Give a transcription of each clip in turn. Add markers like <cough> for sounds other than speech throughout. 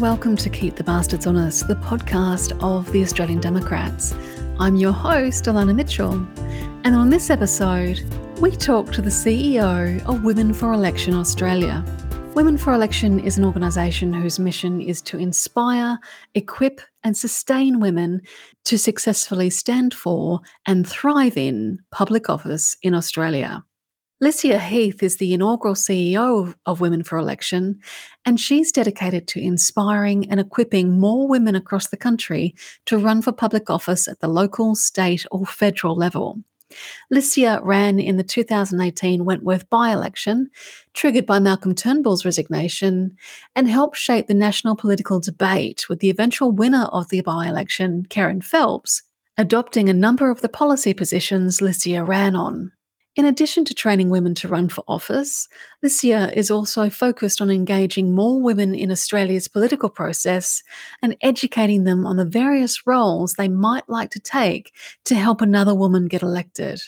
welcome to Keep the Bastards Honest, the podcast of the Australian Democrats. I'm your host, Elana Mitchell, and on this episode, we talk to the CEO of Women for Election Australia. Women for Election is an organisation whose mission is to inspire, equip, and sustain women to successfully stand for and thrive in public office in Australia. Licia Heath is the inaugural CEO of Women for Election, and she's dedicated to inspiring and equipping more women across the country to run for public office at the local, state, or federal level. Licia ran in the 2018 Wentworth by election, triggered by Malcolm Turnbull's resignation, and helped shape the national political debate with the eventual winner of the by election, Kerryn Phelps, adopting a number of the policy positions Licia ran on. In addition to training women to run for office, this year is also focused on engaging more women in Australia's political process and educating them on the various roles they might like to take to help another woman get elected.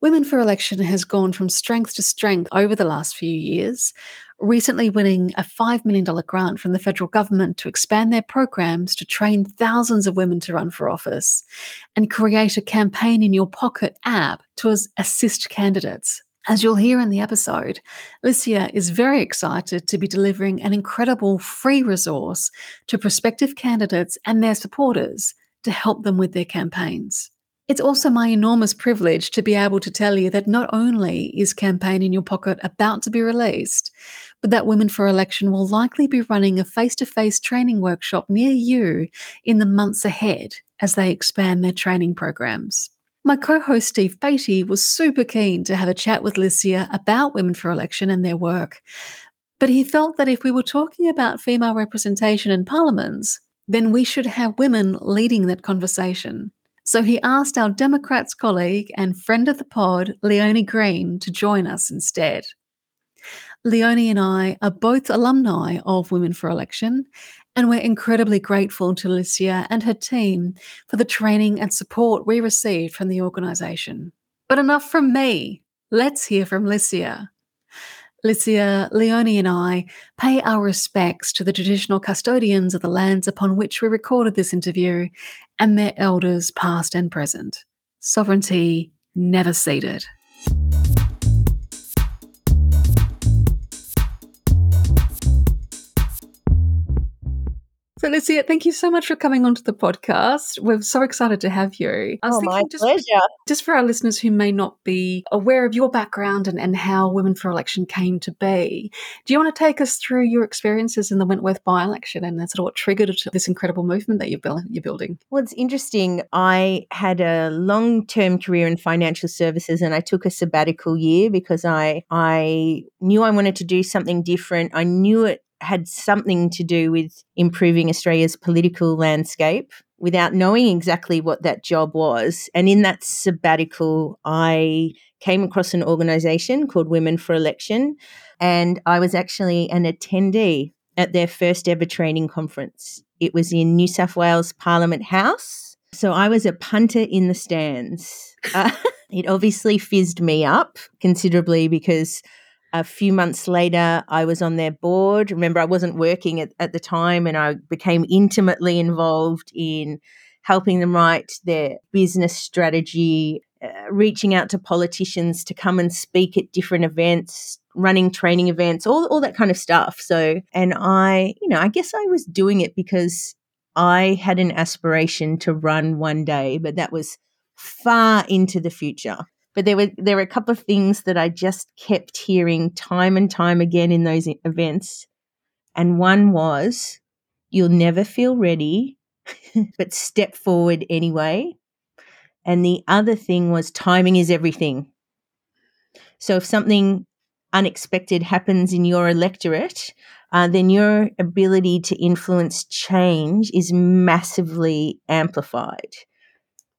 Women for Election has gone from strength to strength over the last few years, recently winning a $5 million grant from the federal government to expand their programs to train thousands of women to run for office and create a campaign in your pocket app to assist candidates. As you'll hear in the episode, Licia is very excited to be delivering an incredible free resource to prospective candidates and their supporters to help them with their campaigns. It's also my enormous privilege to be able to tell you that not only is Campaign in Your Pocket about to be released, but that Women for Election will likely be running a face to face training workshop near you in the months ahead as they expand their training programs. My co host Steve Beatty was super keen to have a chat with Licia about Women for Election and their work, but he felt that if we were talking about female representation in parliaments, then we should have women leading that conversation. So he asked our Democrats colleague and friend of the pod, Leonie Green, to join us instead. Leonie and I are both alumni of Women for Election, and we're incredibly grateful to Licia and her team for the training and support we received from the organisation. But enough from me. Let's hear from Licia. Licia, Leonie, and I pay our respects to the traditional custodians of the lands upon which we recorded this interview and their elders, past and present. Sovereignty never ceded. So, Licia, thank you so much for coming onto the podcast. We're so excited to have you. I was oh, my just, pleasure. Just for our listeners who may not be aware of your background and, and how Women for Election came to be, do you want to take us through your experiences in the Wentworth by election and sort of what triggered this incredible movement that you're, you're building? Well, it's interesting. I had a long term career in financial services and I took a sabbatical year because I, I knew I wanted to do something different. I knew it had something to do with improving Australia's political landscape without knowing exactly what that job was. And in that sabbatical, I came across an organization called Women for Election, and I was actually an attendee at their first ever training conference. It was in New South Wales Parliament House. So I was a punter in the stands. Uh, <laughs> it obviously fizzed me up considerably because a few months later, I was on their board. Remember, I wasn't working at, at the time, and I became intimately involved in helping them write their business strategy, uh, reaching out to politicians to come and speak at different events, running training events, all, all that kind of stuff. So, and I, you know, I guess I was doing it because I had an aspiration to run one day, but that was far into the future. But there were there were a couple of things that I just kept hearing time and time again in those events. And one was you'll never feel ready, <laughs> but step forward anyway. And the other thing was timing is everything. So if something unexpected happens in your electorate, uh, then your ability to influence change is massively amplified.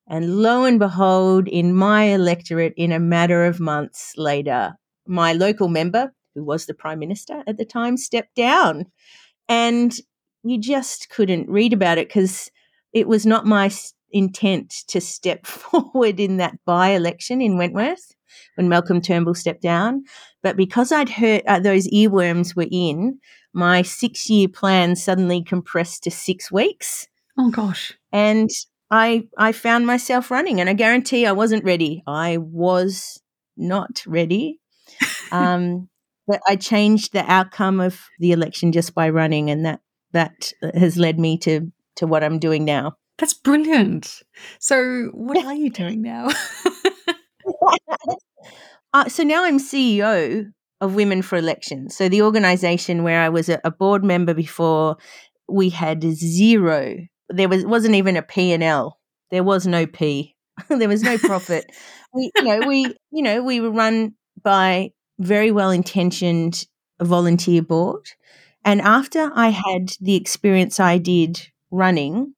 And lo and behold, in my electorate, in a matter of months later, my local member, who was the Prime Minister at the time, stepped down. And you just couldn't read about it because it was not my intent to step <laughs> forward in that by election in Wentworth when Malcolm Turnbull stepped down. But because I'd heard uh, those earworms were in, my six year plan suddenly compressed to six weeks. Oh gosh. And I I found myself running and I guarantee I wasn't ready. I was not ready. <laughs> Um, but I changed the outcome of the election just by running and that that has led me to to what I'm doing now. That's brilliant. So what are you doing now? <laughs> uh, so now I'm CEO of Women for Elections. So the organization where I was a, a board member before, we had zero. There was wasn't even a P and L. There was no P. <laughs> there was no profit. <laughs> we, you know, we, you know, we were run by very well intentioned volunteer board. And after I had the experience I did running,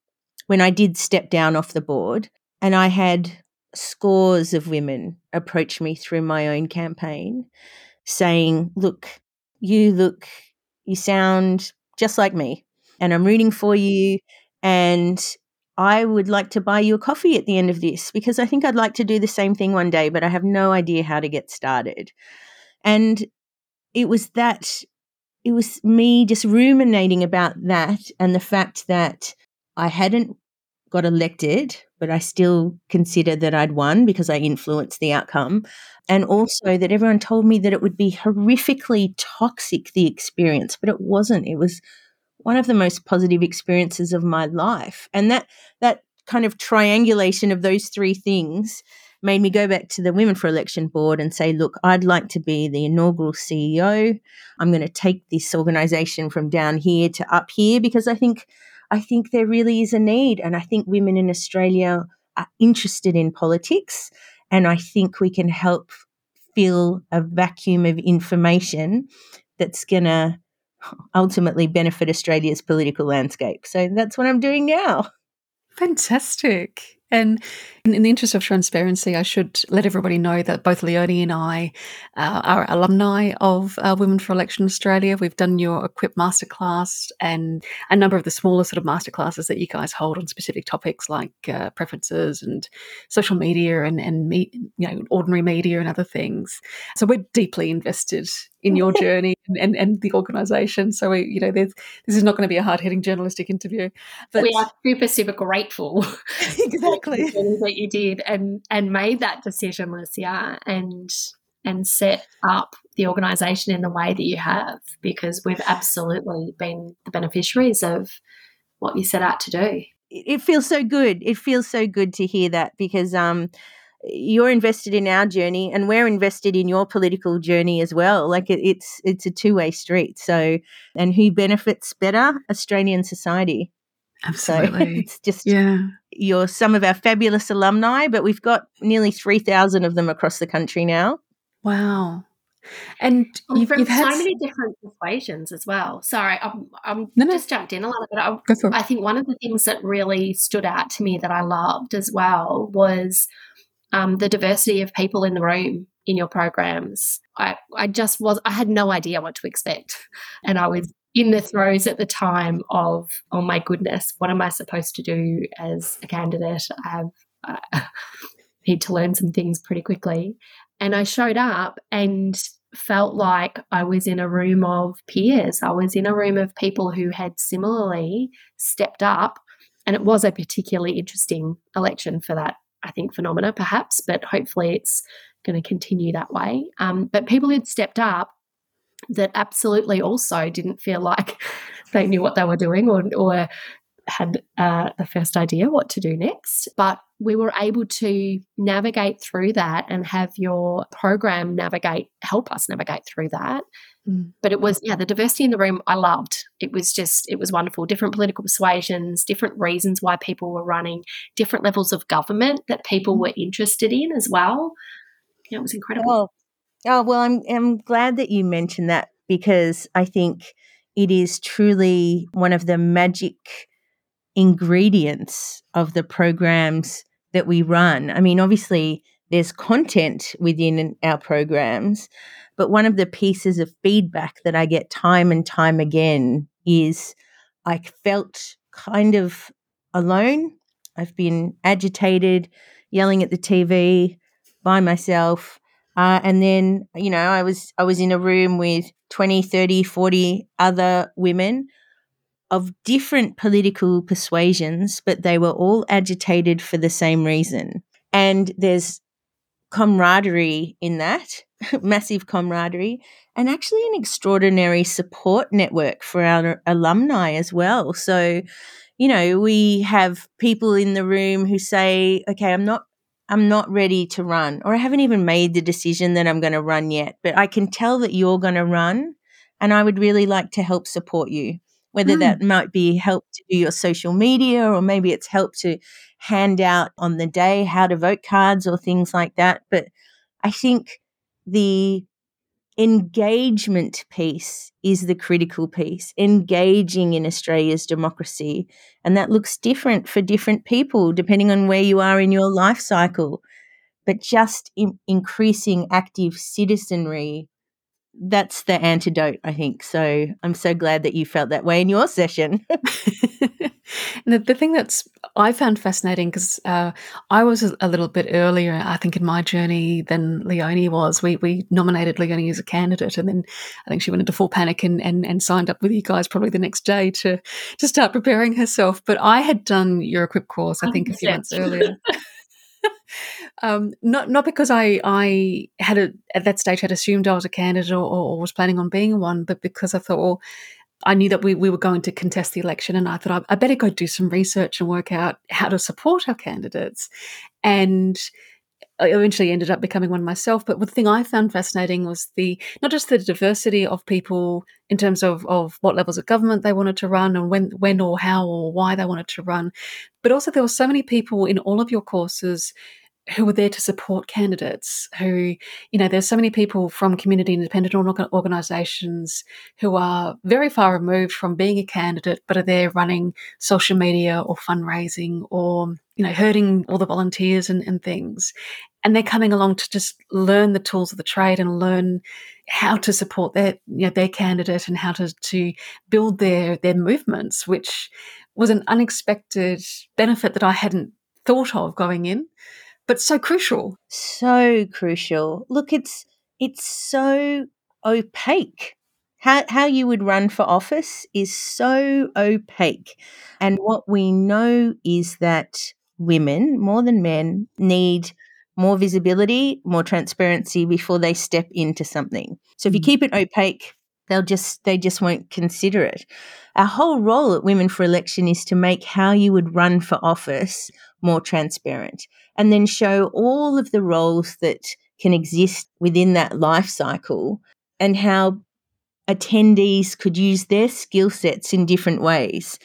when I did step down off the board, and I had scores of women approach me through my own campaign saying, Look, you look, you sound just like me, and I'm rooting for you. And I would like to buy you a coffee at the end of this because I think I'd like to do the same thing one day, but I have no idea how to get started. And it was that, it was me just ruminating about that and the fact that I hadn't got elected, but I still consider that I'd won because I influenced the outcome. And also that everyone told me that it would be horrifically toxic, the experience, but it wasn't. It was one of the most positive experiences of my life. And that that kind of triangulation of those three things made me go back to the Women for Election board and say, look, I'd like to be the inaugural CEO. I'm going to take this organization from down here to up here because I think I think there really is a need. And I think women in Australia are interested in politics. And I think we can help fill a vacuum of information that's going to ultimately benefit Australia's political landscape. So that's what I'm doing now. Fantastic. And in, the interest of transparency, I should let everybody know that both Leonie and I uh, are alumni of uh, Women for Election Australia. We've done your Equip Masterclass and a number of the smaller sort of masterclasses that you guys hold on specific topics like uh, preferences and social media and, and me, you know, ordinary media and other things. So we're deeply invested in your <laughs> journey and, and, the organisation. So, we, you know, this is not going to be a hard hitting journalistic interview. But we are super, super grateful. <laughs> <laughs> exactly. that you did and, and made that decision, Licia, and and set up the organisation in the way that you have because we've absolutely been the beneficiaries of what you set out to do. It feels so good. It feels so good to hear that because um, you're invested in our journey and we're invested in your political journey as well like it, it's it's a two-way street so and who benefits better australian society <laughs> absolutely so it's just yeah you're some of our fabulous alumni but we've got nearly 3000 of them across the country now wow and you've, from you've so many different persuasions as well. Sorry, I'm, I'm no, no. just jumped in a little bit. I, I think one of the things that really stood out to me that I loved as well was um, the diversity of people in the room in your programs. I, I just was, I had no idea what to expect. And I was in the throes at the time of, oh my goodness, what am I supposed to do as a candidate? I have, uh, <laughs> need to learn some things pretty quickly. And I showed up and felt like I was in a room of peers. I was in a room of people who had similarly stepped up. And it was a particularly interesting election for that I think, phenomena, perhaps, but hopefully it's going to continue that way. Um, but people who'd stepped up that absolutely also didn't feel like <laughs> they knew what they were doing or, or had uh, the first idea what to do next. But we were able to navigate through that and have your program navigate, help us navigate through that. Mm. But it was, yeah, the diversity in the room I loved. It was just, it was wonderful. Different political persuasions, different reasons why people were running, different levels of government that people mm. were interested in as well. Yeah, it was incredible. Oh, oh well, I'm, I'm glad that you mentioned that because I think it is truly one of the magic ingredients of the programs that we run. I mean, obviously, there's content within our programs, but one of the pieces of feedback that I get time and time again is I felt kind of alone. I've been agitated, yelling at the TV by myself. Uh, and then, you know, I was I was in a room with 20, 30, 40 other women of different political persuasions, but they were all agitated for the same reason. And there's camaraderie in that, <laughs> massive camaraderie, and actually an extraordinary support network for our alumni as well. So, you know, we have people in the room who say, okay, I'm not I'm not ready to run, or I haven't even made the decision that I'm going to run yet, but I can tell that you're going to run, and I would really like to help support you. Whether mm. that might be help to do your social media, or maybe it's help to hand out on the day how to vote cards or things like that. But I think the engagement piece is the critical piece, engaging in Australia's democracy. And that looks different for different people, depending on where you are in your life cycle. But just in- increasing active citizenry, that's the antidote, I think. So I'm so glad that you felt that way in your session. <laughs> the, the thing that's I found fascinating because uh, I was a, a, little bit earlier, I think, in my journey than Leonie was. We we nominated Leonie as a candidate, and then I think she went into full panic and, and and signed up with you guys probably the next day to to start preparing herself. But I had done your equip course, I think, a few months earlier. <laughs> um, not not because I I had a, at that stage had assumed I was a candidate or, or was planning on being one, but because I thought, well I knew that we, we were going to contest the election, and I thought I, I better go do some research and work out how to support our candidates. And I eventually ended up becoming one myself. But the thing I found fascinating was the not just the diversity of people in terms of, of what levels of government they wanted to run and when when or how or why they wanted to run, but also there were so many people in all of your courses who were there to support candidates who you know there's so many people from community independent organizations who are very far removed from being a candidate but are there running social media or fundraising or you know hurting all the volunteers and, and things. And they're coming along to just learn the tools of the trade and learn how to support their you know their candidate and how to to build their their movements which was an unexpected benefit that I hadn't thought of going in but so crucial. So crucial. Look, it's it's so opaque. How how you would run for office is so opaque. And what we know is that women, more than men, need more visibility, more transparency before they step into something. So if you mm. keep it opaque, they'll just they just won't consider it. Our whole role at Women for Election is to make how you would run for office more transparent and then show all of the roles that can exist within that life cycle and how attendees could use their skill sets in different ways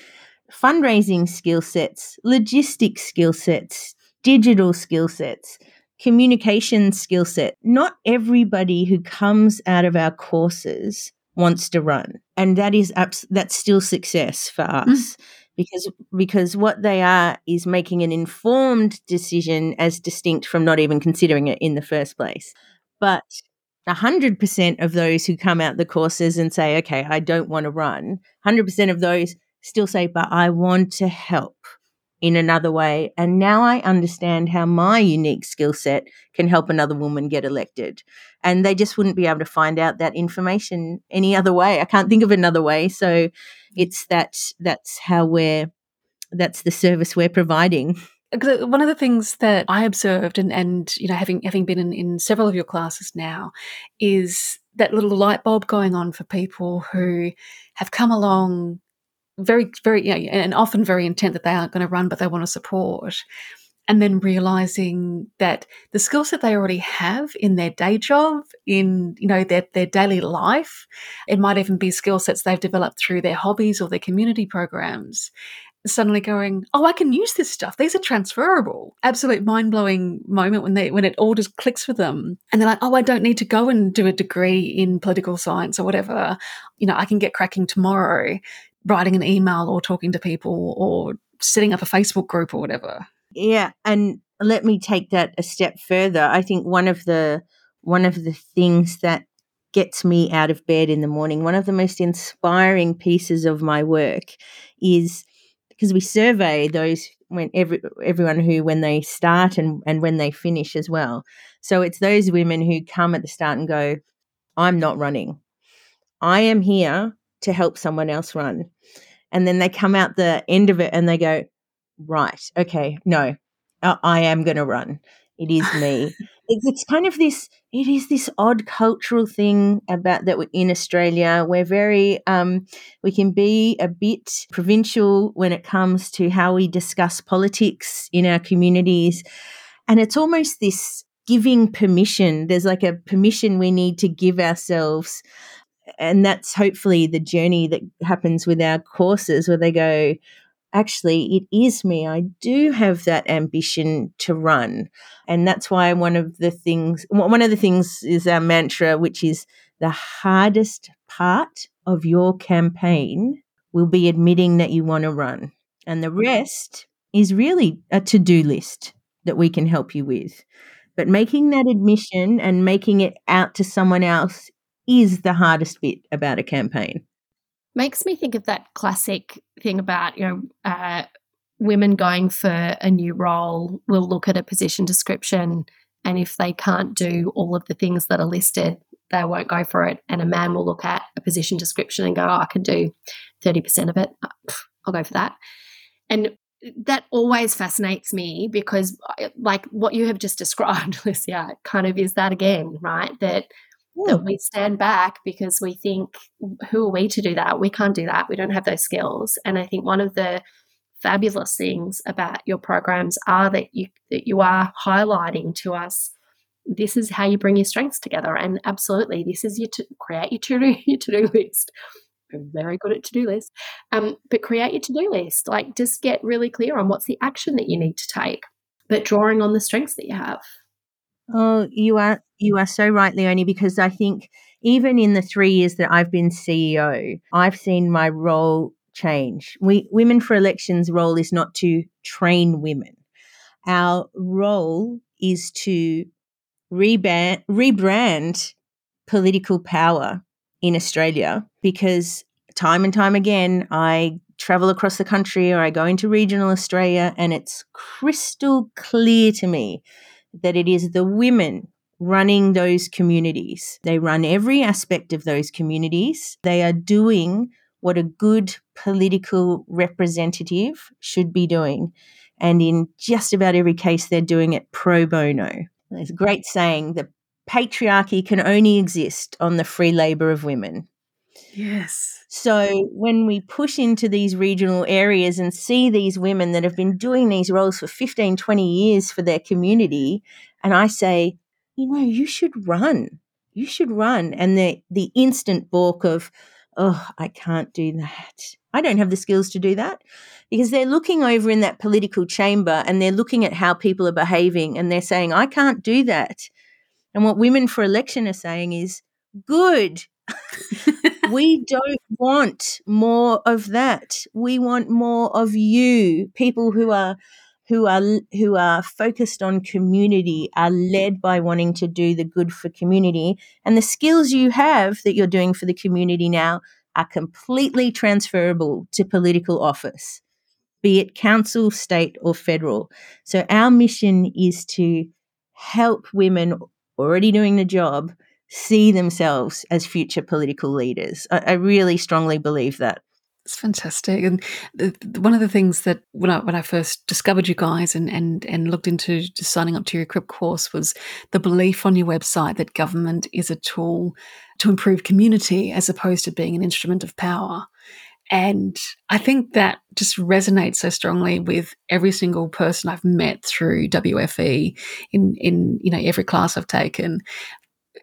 fundraising skill sets, logistics skill sets, digital skill sets, communication skill set. Not everybody who comes out of our courses wants to run, and that is abs- that's still success for us. Mm because because what they are is making an informed decision as distinct from not even considering it in the first place. But 100% of those who come out the courses and say, okay, I don't want to run, 100% of those still say, but I want to help in another way. And now I understand how my unique skill set can help another woman get elected. And they just wouldn't be able to find out that information any other way. I can't think of another way. So it's that that's how we're that's the service we're providing uh, uh, one of the things that I observed, and, and you know, having having been in, in several of your classes now, is that little light bulb going on for people who have come along very, very, you know, and often very intent that they aren't going to run, but they want to support. And then realizing that the skills that they already have in their day job in you know their, their daily life it might even be skill sets they've developed through their hobbies or their community programs suddenly going oh i can use this stuff. These are transferable. Absolute mind-blowing moment when they when it all just clicks for them. And they're like oh i don't need to go and do a degree in political science or whatever. You know i can get cracking tomorrow writing an email or talking to people or setting up a facebook group or whatever yeah, and let me take that a step further. I think one of the one of the things that gets me out of bed in the morning, one of the most inspiring pieces of my work is because we survey those when every everyone who when they start and and when they finish as well. So it's those women who come at the start and go, I'm not running. I am here to help someone else run. And then they come out the end of it and they go, right, okay, no, I am going to run. It is me. <laughs> it's, it's kind of this. It is this odd cultural thing about that we're in Australia. We're very. Um, we can be a bit provincial when it comes to how we discuss politics in our communities, and it's almost this giving permission. There's like a permission we need to give ourselves and that's hopefully the journey that happens with our courses where they go actually, it is me. I do have that ambition to run. And that's why one of the things, one of the things is our mantra, which is the hardest part of your campaign will be admitting that you want to run. And the mm. rest is really a to do list that we can help you with. But making that admission and making it out to someone else is the hardest bit about a campaign. Makes me think of that classic thing about you know uh, women going for a new role will look at a position description and if they can't do all of the things that are listed they won't go for it. And a man will look at a position description and go oh, i can do 30% of it. I'll go for that. And that always fascinates me because uh, like what you have just <laughs> described licia kind of is that again right? That that we stand back because we think, who are we to do that? We can't do that. We don't have those skills. And I think one of the fabulous things about your programs are that you that you are highlighting to us this is how you bring your strengths together and absolutely this is your to create your to-do <laughs> your to-do list I'm very good at to-do list um, but create your to-do list like just get really clear on what's the action that you need to take but drawing on the strengths that you have Oh, you are you are so right, Leonie, because I think even in the three years that I've been CEO, I've seen my role change. We Women for Elections role is not to train women. Our role is to rebrand, rebrand political power in Australia because time and time again I travel across the country or I go into regional Australia and it's crystal clear to me that it is the women running those communities. They run every aspect of those communities. They are doing what a good political representative should be doing. And in just about every case, they're doing it pro bono. There's a great saying the patriarchy can only exist on the free labor of women. Yes. So when we push into these regional areas and see these women that have been doing these roles for 15, 20 years for their community, and I say, you know, you should run. You should run. And the the instant balk of, oh, I can't do that. I don't have the skills to do that. Because they're looking over in that political chamber and they're looking at how people are behaving and they're saying, I can't do that. And what Women for Election are saying is, good, <laughs> we don't want more of that. We want more of you, people who are who are who are focused on community, are led by wanting to do the good for community, and the skills you have that you're doing for the community now are completely transferable to political office, be it council, state, or federal. So our mission is to help women already doing the job see themselves as future political leaders. I, I really strongly believe that. It's fantastic, and the, the, one of the things that when I when I first discovered you guys and and and looked into signing up to your equip course was the belief on your website that government is a tool to improve community as opposed to being an instrument of power. And I think that just resonates so strongly with every single person I've met through WFE in, in you know every class I've taken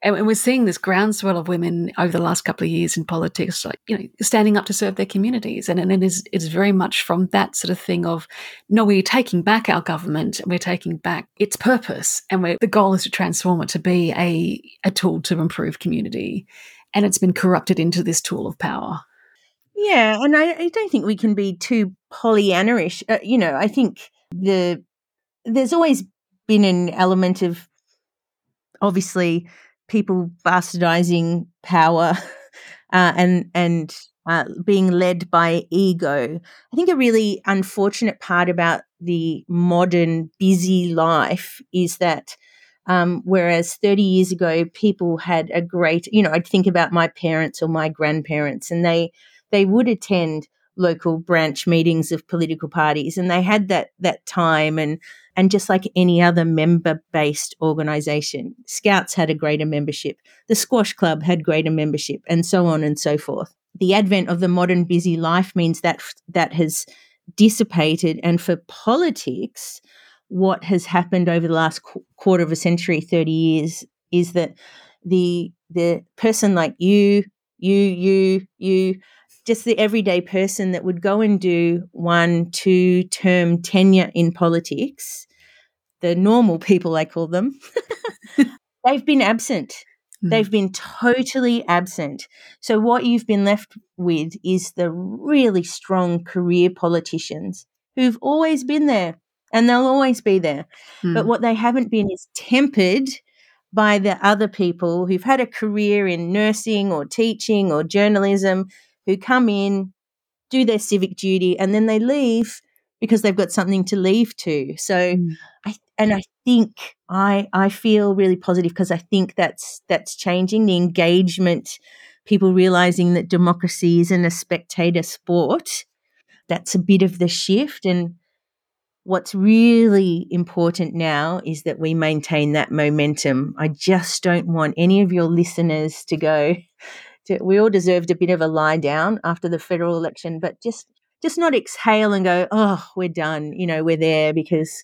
and we're seeing this groundswell of women over the last couple of years in politics, like you know, standing up to serve their communities, and, and it is it's very much from that sort of thing of, no, we're taking back our government, we're taking back its purpose, and we the goal is to transform it to be a a tool to improve community, and it's been corrupted into this tool of power. Yeah, and I, I don't think we can be too Pollyanna-ish. Uh, you know, I think the there's always been an element of obviously people bastardizing power <laughs> uh, and and uh, being led by ego. I think a really unfortunate part about the modern busy life is that um, whereas 30 years ago, people had a great, you know, I'd think about my parents or my grandparents, and they they would attend local branch meetings of political parties, and they had that that time and and just like any other member based organization, Scouts had a greater membership, the Squash Club had greater membership, and so on and so forth. The advent of the modern busy life means that that has dissipated, and for politics, what has happened over the last qu- quarter of a century, 30 years, is that the the person like you, you, you, you, just the everyday person that would go and do one, two term tenure in politics, the normal people, I call them, <laughs> they've been absent. Mm. They've been totally absent. So, what you've been left with is the really strong career politicians who've always been there and they'll always be there. Mm. But what they haven't been is tempered by the other people who've had a career in nursing or teaching or journalism who come in, do their civic duty, and then they leave because they've got something to leave to. So mm. I and I think I I feel really positive because I think that's that's changing the engagement, people realizing that democracy isn't a spectator sport. That's a bit of the shift and What's really important now is that we maintain that momentum. I just don't want any of your listeners to go. To, we all deserved a bit of a lie down after the federal election, but just just not exhale and go, oh, we're done. You know, we're there because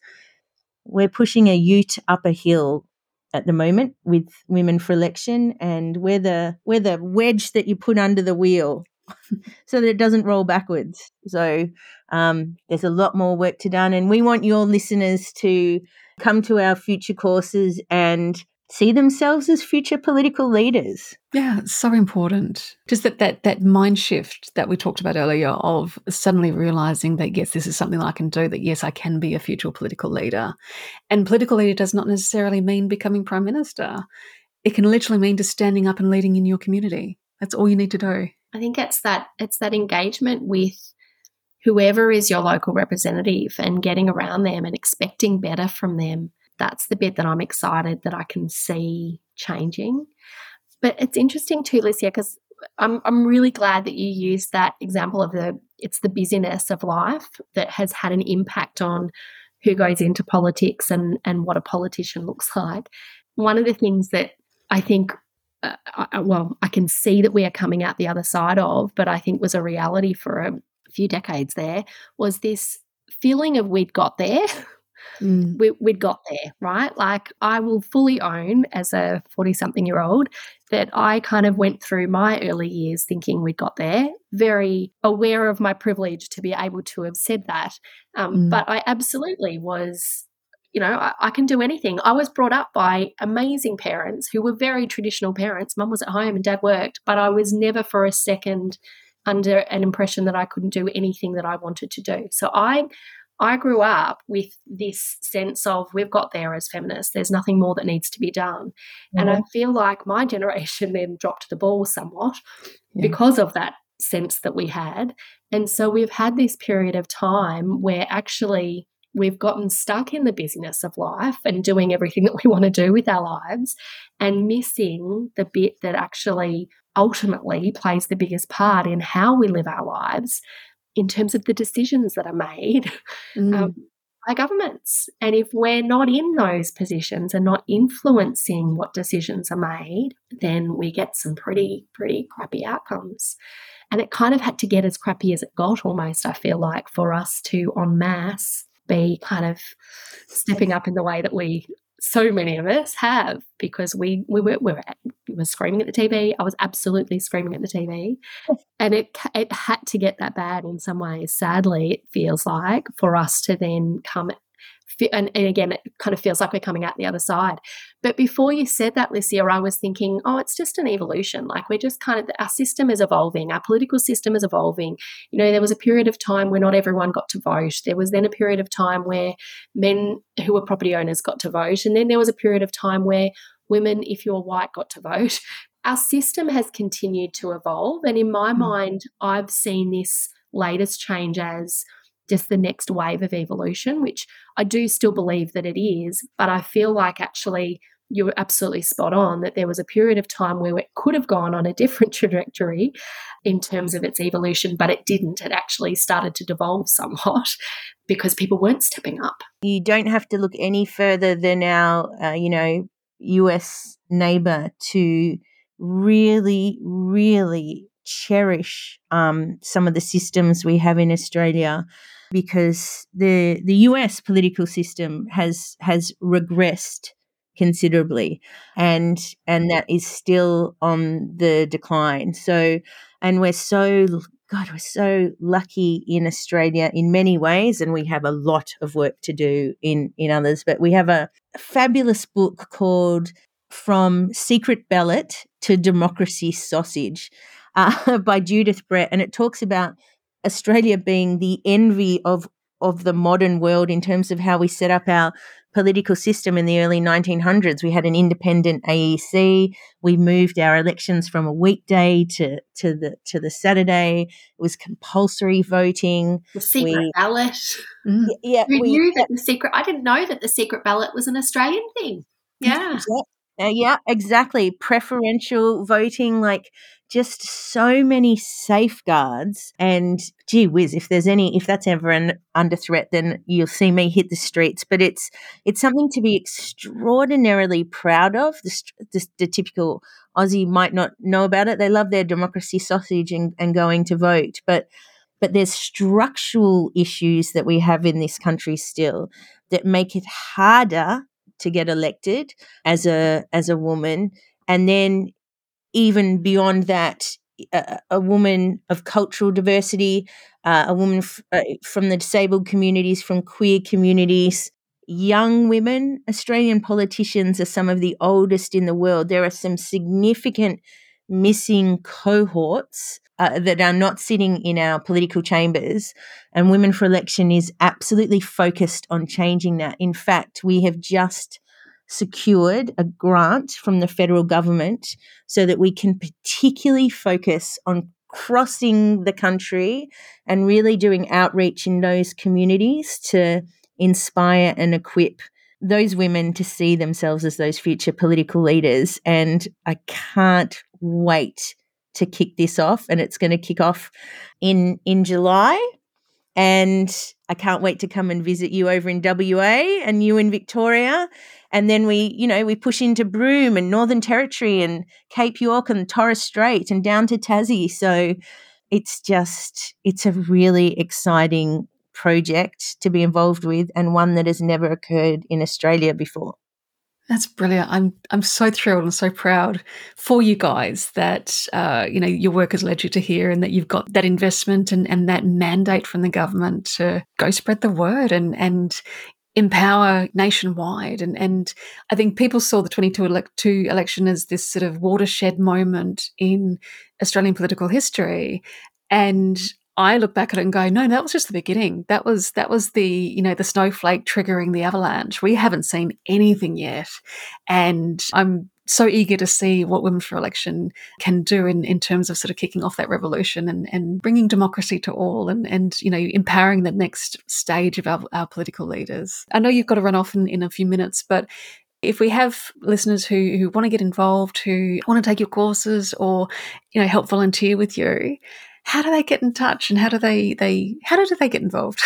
we're pushing a ute up a hill at the moment with women for election, and we're the we're the wedge that you put under the wheel <laughs> so that it doesn't roll backwards. So um, there's a lot more work to done, and we want your listeners to come to our future courses and see themselves as future political leaders. Yeah, it's so important. Just that that that mind shift that we talked about earlier of suddenly realizing that yes, this is something I can do, that yes, I can be a future political leader. And political leader does not necessarily mean becoming prime minister. It can literally mean just standing up and leading in your community. That's all you need to do. I think it's that it's that engagement with whoever is your local representative and getting around them and expecting better from them. That's the bit that I'm excited that I can see changing. But it's interesting too, Licia, because I'm I'm really glad that you used that example of the it's the busyness of life that has had an impact on who goes into politics and and what a politician looks like. One of the things that I think uh, I, well, I can see that we are coming out the other side of, but I think was a reality for a few decades there, was this feeling of we'd got there. <laughs> Mm. We, would got there, right? Like, I will fully own as a 40 something year old that I kind of went through my early years thinking we'd got there, very aware of my privilege to be able to have said that. Um, mm. But I absolutely was you know, I, I, can do anything. I was brought up by amazing parents who were very traditional parents. Mum was at home and dad worked, but I was never for a second under an impression that I couldn't do anything that I wanted to do. So I I grew up with this sense of we've got there as feminists. There's nothing more that needs to be done. Mm-hmm. And I feel like my generation <laughs> then dropped the ball somewhat yeah. because of that sense that we had. And so we've had this period of time where actually we've gotten stuck in the busyness of life and doing everything <laughs> that we want to do with our lives and missing the bit that actually ultimately plays the biggest part in how we live our lives in terms of the decisions that are made <laughs> mm. um, by governments. And if we're not in those positions and not influencing what decisions are made, then we get some pretty, pretty crappy outcomes. And it kind of had to get as crappy as it got almost, I feel like, for us to en masse be kind of stepping up in the way that we so many of us have because we we were, we were, we were screaming at the TV. I was absolutely screaming at the TV, <laughs> and it it had to get that bad in some ways. Sadly, it feels like for us to then come and, and again, it kind of feels like we're coming out the other side. But before you said that, Licia, I was thinking, oh, it's just an evolution. Like we're just kind of, our system is evolving, our political system is evolving. You know, there was a period of time where not everyone got to vote. There was then a period of time where men who were property owners got to vote. And then there was a period of time where women, if you're white, got to vote. Our system has continued to evolve. And in my mm. mind, I've seen this latest change as just the next wave of evolution, which I do still believe that it is. But I feel like actually you're absolutely spot on that there was a period of time where it could have gone on a different <laughs> trajectory in terms of its evolution, but it didn't. It actually started to devolve somewhat <laughs> because people weren't stepping up. You don't have to look any further than our, uh, you know, US neighbor to really, really cherish um, some of the systems we have in Australia because the the US political system has has regressed considerably and and that is still on the decline. So and we're so god we're so lucky in australia in many ways and we have a lot of work to do in in others. But we have a fabulous book called from secret ballot to democracy sausage uh, <laughs> by judith brett and it talks about Australia being the envy of of the modern world in terms of how we set up our political system in the early 1900s. We had an independent AEC. We moved our elections from a weekday to, to the to the Saturday. It was compulsory voting. The secret we, ballot. Mm. Yeah, we, knew that the secret. I didn't know that the secret ballot was an Australian thing. Yeah. Yeah, uh, yeah exactly. Preferential voting, like just so many safeguards. And gee whiz if there's any if that's ever an under threat then you'll see me hit the streets. But it's it's something to be extraordinarily proud of. The, the, the typical aussie might not know about it. They love their democracy sausage and, and going to vote. But but there's structural issues that we have in this country still that make it harder to get elected as a as a woman. And then even beyond that, a, a woman of cultural diversity, uh, a woman f- uh, from the disabled communities, from queer communities, young women. Australian politicians are some of the oldest in the world. There are some significant missing cohorts uh, that are not sitting in our political chambers. And Women for Election is absolutely focused on changing that. In fact, we have just secured a grant from the federal government so that we can particularly focus on crossing the country and really doing outreach in those communities to inspire and equip those women to see themselves as those future political leaders. And I can't wait to kick this off. And it's going to kick off in in July. And I can't wait to come and visit you over in WA and you in Victoria. And then we you know we push into broome and northern territory and cape york and torres strait and down to tassie. So it's just it's a really exciting project to be involved with and one that has never occurred in australia before that's brilliant. I'm I'm so thrilled and so proud for you guys that uh, you know your work has led you to here, and that you've got that investment and, and that mandate from the government to go spread the word and and empower nationwide. And, and I think people saw the 22 elect- election as this sort of watershed moment in Australian political history. And I look back at it and go, no, that was just the beginning. That was that was the you know the snowflake triggering the avalanche. We haven't seen anything yet, and I'm so eager to see what Women for Election can do in, in terms of sort of kicking off that revolution and, and bringing democracy to all and, and, you know, empowering the next stage of our, our political leaders. I know you've got to run off in, in a few minutes, but if we have listeners who, who want to get involved, who want to take your courses or, you know, help volunteer with you, how do they get in touch and how do they, they how do they get involved?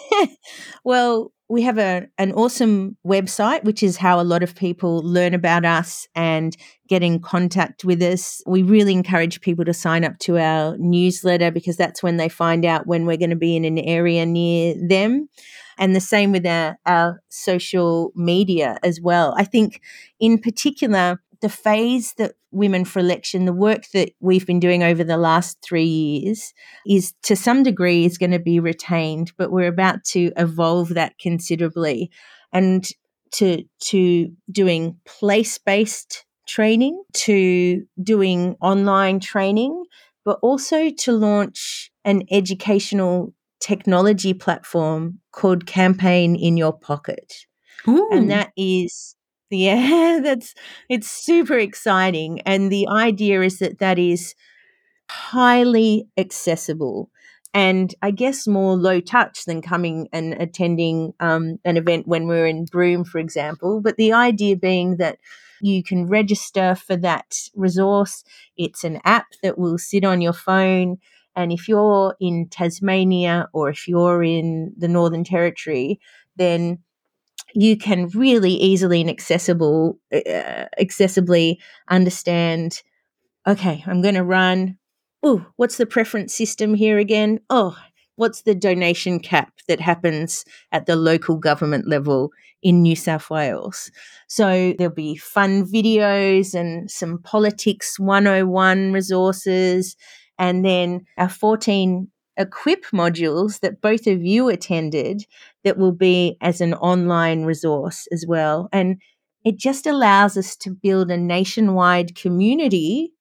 <laughs> well, we have a, an awesome website, which is how a lot of people learn about us and get in contact with us. We really encourage people to sign up to our newsletter because that's when they find out when we're going to be in an area near them. And the same with our, our social media as well. I think, in particular, the phase that Women for Election, the work that we've been doing over the last three years, is to some degree is going to be retained, but we're about to evolve that considerably, and to to doing place based training, to doing online training, but also to launch an educational technology platform called Campaign in Your Pocket, Ooh. and that is Yeah, <laughs> that's it's super exciting. And the idea is that that is highly accessible and I guess more low touch than coming and attending um, an event when we're in Broome, for example. But the idea being that you can register for that resource. It's an app that will sit on your phone. And if you're in Tasmania or if you're in the Northern Territory, then you can really easily and accessible, uh, accessibly understand. Okay, I'm going to run. Oh, what's the preference system here again? Oh, what's the donation cap that happens at the local government level in New South Wales? So there'll be fun videos and some politics 101 resources, and then our 14 equip modules that both of you attended that will be as an online resource as well. And it just allows us to build a nationwide community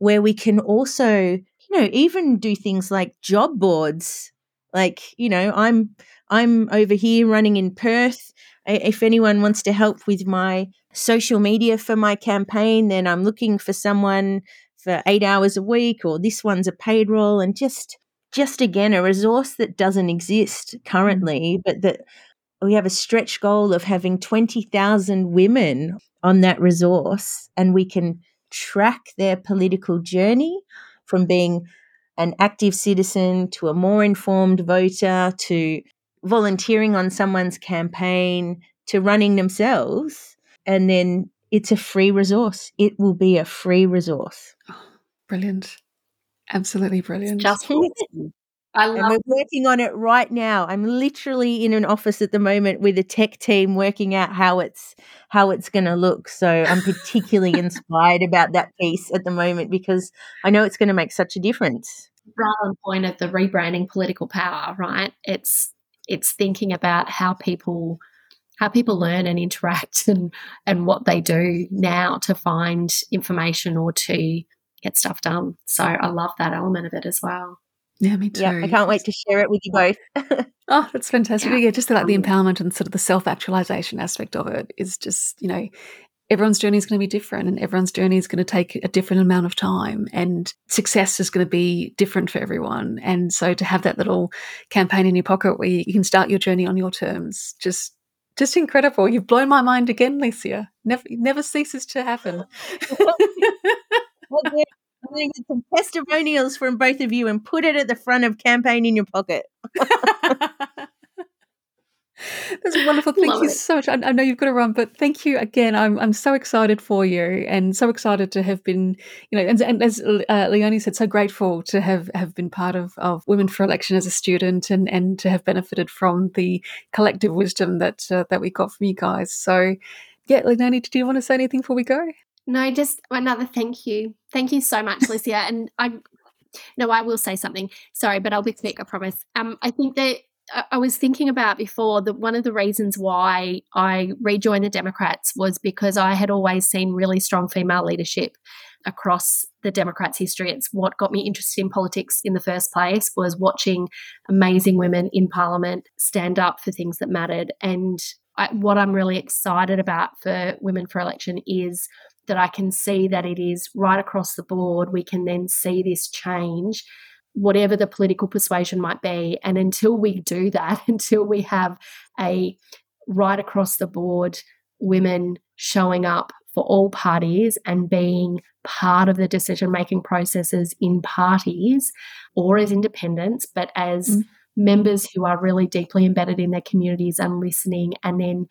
where we can also, you know, even do things like job boards. Like, you know, I'm I'm over here running in Perth. If anyone wants to help with my social media for my campaign, then I'm looking for someone for eight hours a week, or this one's a paid role, and just just again a resource that doesn't exist mm. currently, but that we have a stretch goal of having 20,000 women on that resource and we can track their political journey from being an active citizen to a more informed voter to volunteering on someone's campaign to running themselves and then it's a free resource. It will be a free resource. Oh, brilliant Absolutely brilliant. Just <laughs> I love and we're working on it right now. I'm literally in an office at the moment with a tech team working out how it's how it's going to look. So I'm particularly <laughs> inspired about that piece at the moment because I know it's going to make such a difference. Right on point of the rebranding political power, right? It's it's thinking about how people how people learn and interact <laughs> and and what they do now to find information or to get stuff done. So I love that element of it as well. Yeah, me too. Yeah, I can't wait to share it with you both. <laughs> oh, that's fantastic. Yeah. yeah, just like the um, empowerment and sort of the self actualization aspect of it is just, you know, everyone's journey is going to be different and everyone's journey is going to take a different amount of time and success is going to be different for everyone. And so to have that little campaign in your pocket where you can start your journey on your terms, just just incredible. You've blown my mind again, Licia. Never never ceases to happen. <laughs> I'm going to get some testimonials from both of you and put it at the front of campaign in your pocket. <laughs> That's wonderful. Thank Love you it. so much. I, I, know you've got to run, but thank you again. I'm I'm so excited for you, and so excited to have been, you know, and, and as uh, Leonie said, so grateful to have have been part of of Women for Election as a student, and and to have benefited from the collective wisdom that uh, that we got from you guys. So, yeah, Leonie, do you want to say anything before we go? No, just another thank you. Thank you so much, Licia. and I, no, I will say something. Sorry, but I'll be quick. I promise. Um, I think that I was thinking about before that one of the reasons why I rejoined the Democrats was because I had always seen really strong female leadership across the Democrats' history. It's what got me interested in politics in the first place was watching amazing women in Parliament stand up for things that mattered. And I, what I'm really excited about for Women for Election is that I can see that it is right across the board. We can then see this change, whatever the political persuasion might be. And until we do that, <laughs> until we have a right across the board women showing up for all parties and being part of the decision making processes in parties or as independents, but as mm. members who are really deeply embedded in their communities and listening and then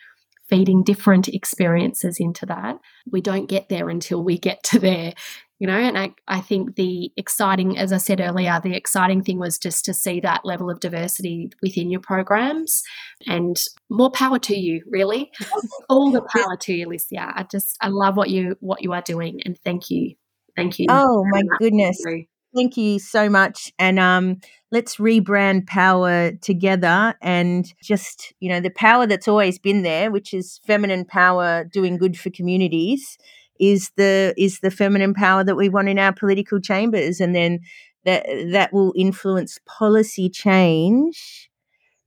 feeding different experiences into that. We don't get there until we get to there, you know. And I, I think the exciting, as I said earlier, the exciting thing was just to see that level of diversity within your programs and more power to you, really. <laughs> All the power to you, Licia. I just, I love what you, what you are doing and thank you. Thank you. Oh my goodness. Thank you so much. And um, let's rebrand power together and just, you know, the power that's always been there, which is feminine power doing good for communities, is the is the feminine power that we want in our political chambers. And then that that will influence policy change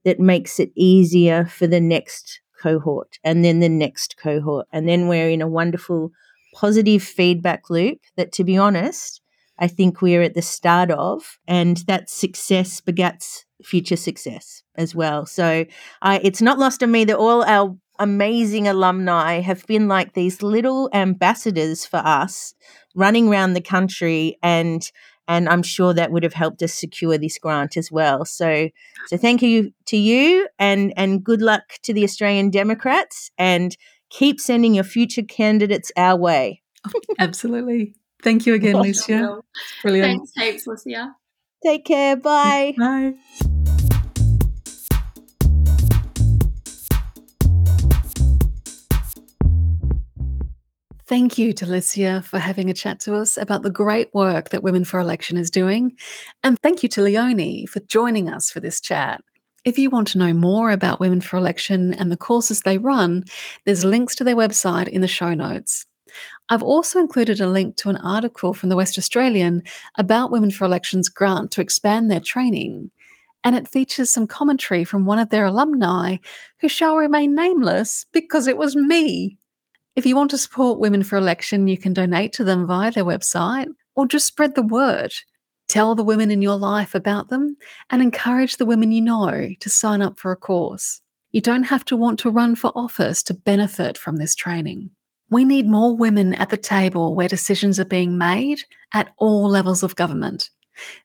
that makes it easier for the next cohort and then the next cohort. And then we're in a wonderful positive feedback loop that, to be honest, I think we're at the start of. And that success begets future success as well. So uh, it's not lost on me that all our amazing alumni have been like these little ambassadors for us running around the country and and I'm sure that would have helped us secure this grant as well. So, so thank you to you, and and good luck to the Australian Democrats, and keep sending your future candidates our way. <laughs> Absolutely. Thank you again, Licia. Brilliant. Thanks, thanks, Licia. Take care. Bye. Bye. Thank you to Licia for having a chat to us about the great work that Women for Election is doing. And thank you to Leonie for joining us for this chat. If you want to know more about Women for Election and the courses they run, there's links to their website in the show notes. I've also included a link to an article from the West Australian about Women for Election's grant to expand their training. And it features some commentary from one of their alumni who shall remain nameless because it was me. If you want to support Women for Election, you can donate to them via their website or just spread the word. Tell the women in your life about them and encourage the women you know to sign up for a course. You don't have to want to run for office to benefit from this training. We need more women at the table where decisions are being made at all levels of government.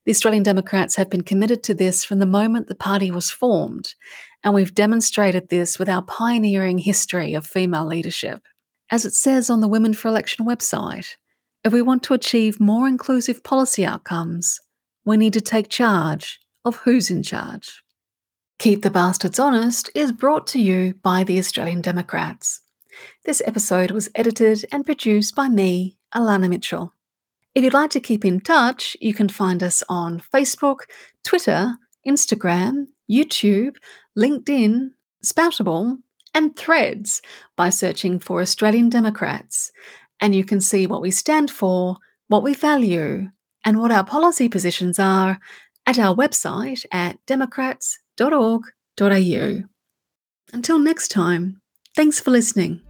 The Australian Democrats have been committed to this from the moment the party was formed, and we've demonstrated this with our pioneering history of female leadership. As it says on the Women for Election website, if we want to achieve more inclusive policy outcomes, we need to take charge of who's in charge. Keep the Bastards Honest is brought to you by the Australian Democrats. This episode was edited and produced by me, Elana Mitchell. If you'd like to keep in touch, you can find us on Facebook, Twitter, Instagram, YouTube, LinkedIn, Spoutible, and threads by searching for Australian Democrats. And you can see what we stand for, what we value, and what our policy positions are at our website at democrats.org.au. Until next time, thanks for listening.